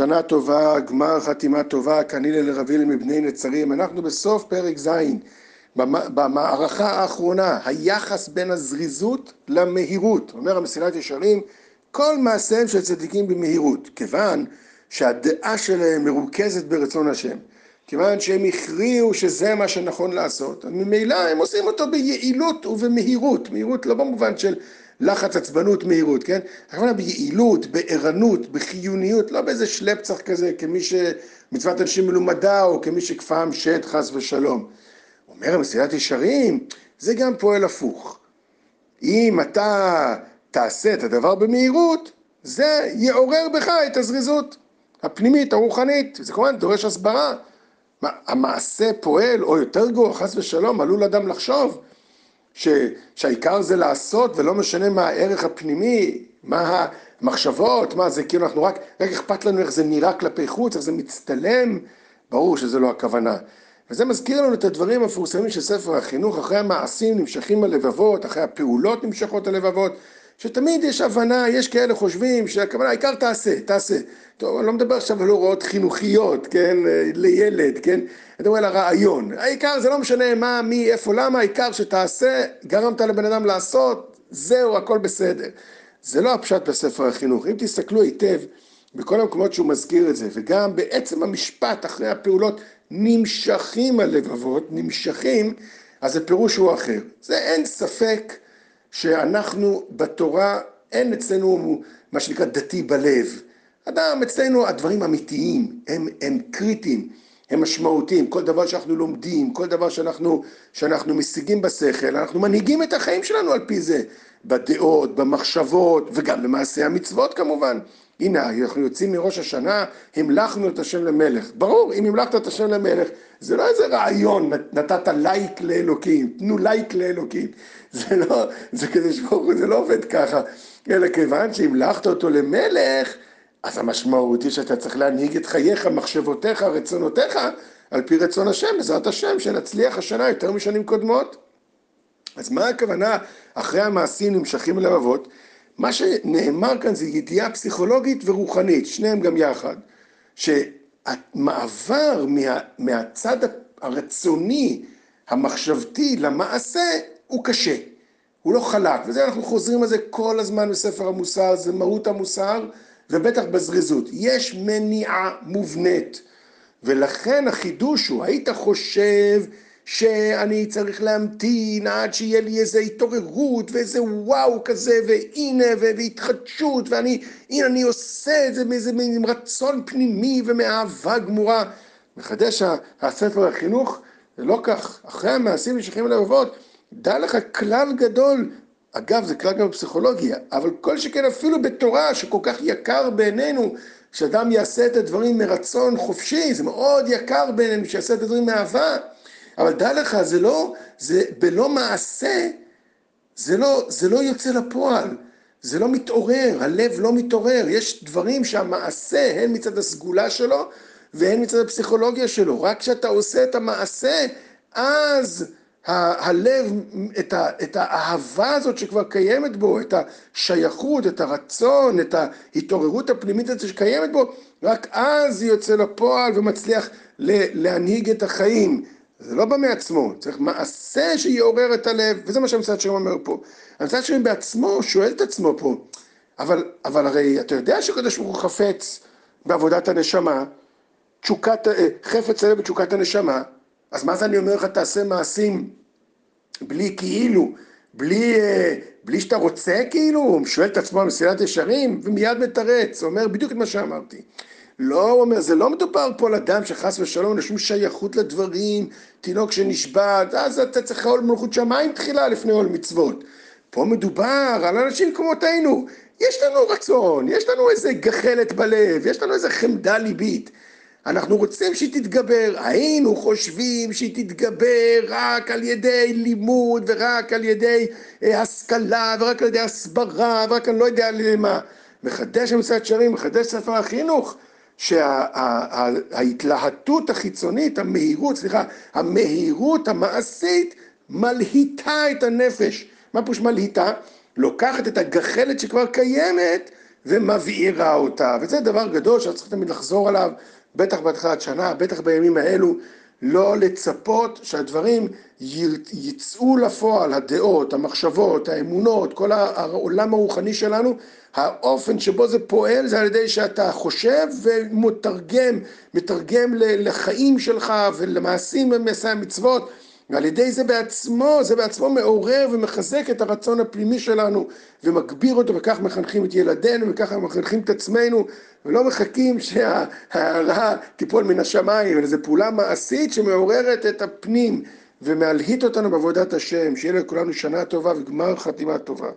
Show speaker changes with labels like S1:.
S1: שנה טובה, גמר חתימה טובה, כנילה לרביל מבני נצרים. אנחנו בסוף פרק ז', במערכה האחרונה, היחס בין הזריזות למהירות. אומר המסילת ישרים, כל מעשיהם של צדיקים במהירות, כיוון שהדעה שלהם מרוכזת ברצון השם. כיוון שהם הכריעו שזה מה שנכון לעשות, ממילא הם עושים אותו ביעילות ובמהירות, מהירות לא במובן של לחץ, עצבנות, מהירות, כן? הכוונה ביעילות, בערנות, בחיוניות, לא באיזה שלפצח כזה, כמי שמצוות אנשים מלומדה, או כמי שכפם שד חס ושלום. אומר המסילת ישרים, זה גם פועל הפוך. אם אתה תעשה את הדבר במהירות, זה יעורר בך את הזריזות הפנימית, הרוחנית, זה כמובן דורש הסברה. מה, המעשה פועל, או יותר גרוע, חס ושלום, עלול אדם לחשוב ש, שהעיקר זה לעשות ולא משנה מה הערך הפנימי, מה המחשבות, מה זה, כאילו אנחנו רק, רק אכפת לנו איך זה נראה כלפי חוץ, איך זה מצטלם, ברור שזה לא הכוונה. וזה מזכיר לנו את הדברים המפורסמים של ספר החינוך, אחרי המעשים נמשכים הלבבות, אחרי הפעולות נמשכות הלבבות, שתמיד יש הבנה, יש כאלה חושבים שהכוונה, העיקר תעשה, תעשה. טוב, אני לא מדבר עכשיו על הוראות חינוכיות, כן, לילד, כן, אני מדבר על הרעיון. העיקר זה לא משנה מה, מי, איפה, למה, העיקר שתעשה, גרמת לבן אדם לעשות, זהו, הכל בסדר. זה לא הפשט בספר החינוך. אם תסתכלו היטב בכל המקומות שהוא מזכיר את זה, וגם בעצם המשפט אחרי הפעולות, נמשכים הלבבות, נמשכים, אז הפירוש הוא אחר. זה אין ספק שאנחנו בתורה, אין אצלנו מה שנקרא דתי בלב. אדם, אצלנו הדברים אמיתיים, הם, הם קריטיים, הם משמעותיים, כל דבר שאנחנו לומדים, כל דבר שאנחנו, שאנחנו משיגים בשכל, אנחנו מנהיגים את החיים שלנו על פי זה, בדעות, במחשבות וגם במעשי המצוות כמובן. הנה, אנחנו יוצאים מראש השנה, המלכנו את השם למלך. ברור, אם המלכת את השם למלך, זה לא איזה רעיון, נתת לייק לאלוקים, תנו לייק לאלוקים. זה לא, זה כזה שברוך זה לא עובד ככה. אלא כיוון שהמלכת אותו למלך, אז המשמעות היא שאתה צריך להנהיג את חייך, מחשבותיך, רצונותיך, על פי רצון השם, בעזרת השם, שנצליח השנה יותר משנים קודמות. אז מה הכוונה אחרי המעשים נמשכים ללבבות? מה שנאמר כאן זה ידיעה פסיכולוגית ורוחנית, שניהם גם יחד. שהמעבר מה, מהצד הרצוני, המחשבתי, למעשה, הוא קשה. הוא לא חלק, וזה אנחנו חוזרים על זה כל הזמן בספר המוסר, זה מהות המוסר, ובטח בזריזות. יש מניעה מובנית, ולכן החידוש הוא, היית חושב שאני צריך להמתין עד שיהיה לי איזו התעוררות ואיזה וואו כזה והנה והתחדשות ואני, הנה אני עושה את זה מאיזה מין רצון פנימי ומאהבה גמורה. מחדש הספר החינוך, זה לא כך, אחרי המעשים נשכים ללבבות, דע לך כלל גדול, אגב זה כלל גם בפסיכולוגיה, אבל כל שכן אפילו בתורה שכל כך יקר בעינינו, שאדם יעשה את הדברים מרצון חופשי, זה מאוד יקר בעינינו שיעשה את הדברים מאהבה. אבל דע לך, זה לא, זה בלא מעשה, זה לא, זה לא יוצא לפועל, זה לא מתעורר, הלב לא מתעורר, יש דברים שהמעשה, הן מצד הסגולה שלו והן מצד הפסיכולוגיה שלו, רק כשאתה עושה את המעשה, אז הלב, את, ה- את האהבה הזאת שכבר קיימת בו, את השייכות, את הרצון, את ההתעוררות הפנימית הזאת שקיימת בו, רק אז היא יוצא לפועל ומצליח להנהיג את החיים. זה לא בא מעצמו, צריך מעשה שיעורר את הלב, וזה מה שהמצד שלהם אומר פה. המצד שלהם בעצמו שואל את עצמו פה, אבל, אבל הרי אתה יודע שקדוש ברוך הוא חפץ בעבודת הנשמה, תשוקת, אה, חפץ הלב בתשוקת הנשמה, אז מה זה אני אומר לך תעשה מעשים בלי כאילו, בלי, אה, בלי שאתה רוצה כאילו, הוא שואל את עצמו על מסילת ישרים, ומיד מתרץ, אומר בדיוק את מה שאמרתי. לא, הוא אומר, זה לא מדובר פה על אדם שחס ושלום אין שום שייכות לדברים, תינוק שנשבת, אז אתה צריך לעול מלכות שמיים תחילה לפני עול מצוות. פה מדובר על אנשים כמותנו, יש לנו רצון, יש לנו איזה גחלת בלב, יש לנו איזה חמדה ליבית. אנחנו רוצים שהיא תתגבר, היינו חושבים שהיא תתגבר רק על ידי לימוד ורק על ידי אה, השכלה ורק על ידי הסברה ורק אני לא יודע למה. מחדש המצוות שרים, מחדש ספר החינוך. שההתלהטות החיצונית, המהירות, סליחה, המהירות המעשית מלהיטה את הנפש. מה פירוש מלהיטה? לוקחת את הגחלת שכבר קיימת ומבעירה אותה, וזה דבר גדול שצריך תמיד לחזור עליו, בטח בהתחלת שנה, בטח בימים האלו, לא לצפות שהדברים יצאו לפועל, הדעות, המחשבות, האמונות, כל העולם הרוחני שלנו, האופן שבו זה פועל זה על ידי שאתה חושב ומתרגם, מתרגם לחיים שלך ולמעשים במעשי המצוות, ועל ידי זה בעצמו, זה בעצמו מעורר ומחזק את הרצון הפנימי שלנו ומגביר אותו וכך מחנכים את ילדינו וככה מחנכים את עצמנו ולא מחכים שההערה תיפול מן השמיים, אלא זו פעולה מעשית שמעוררת את הפנים ומלהיט אותנו בעבודת השם, שיהיה לכולנו שנה טובה וגמר חתימה טובה.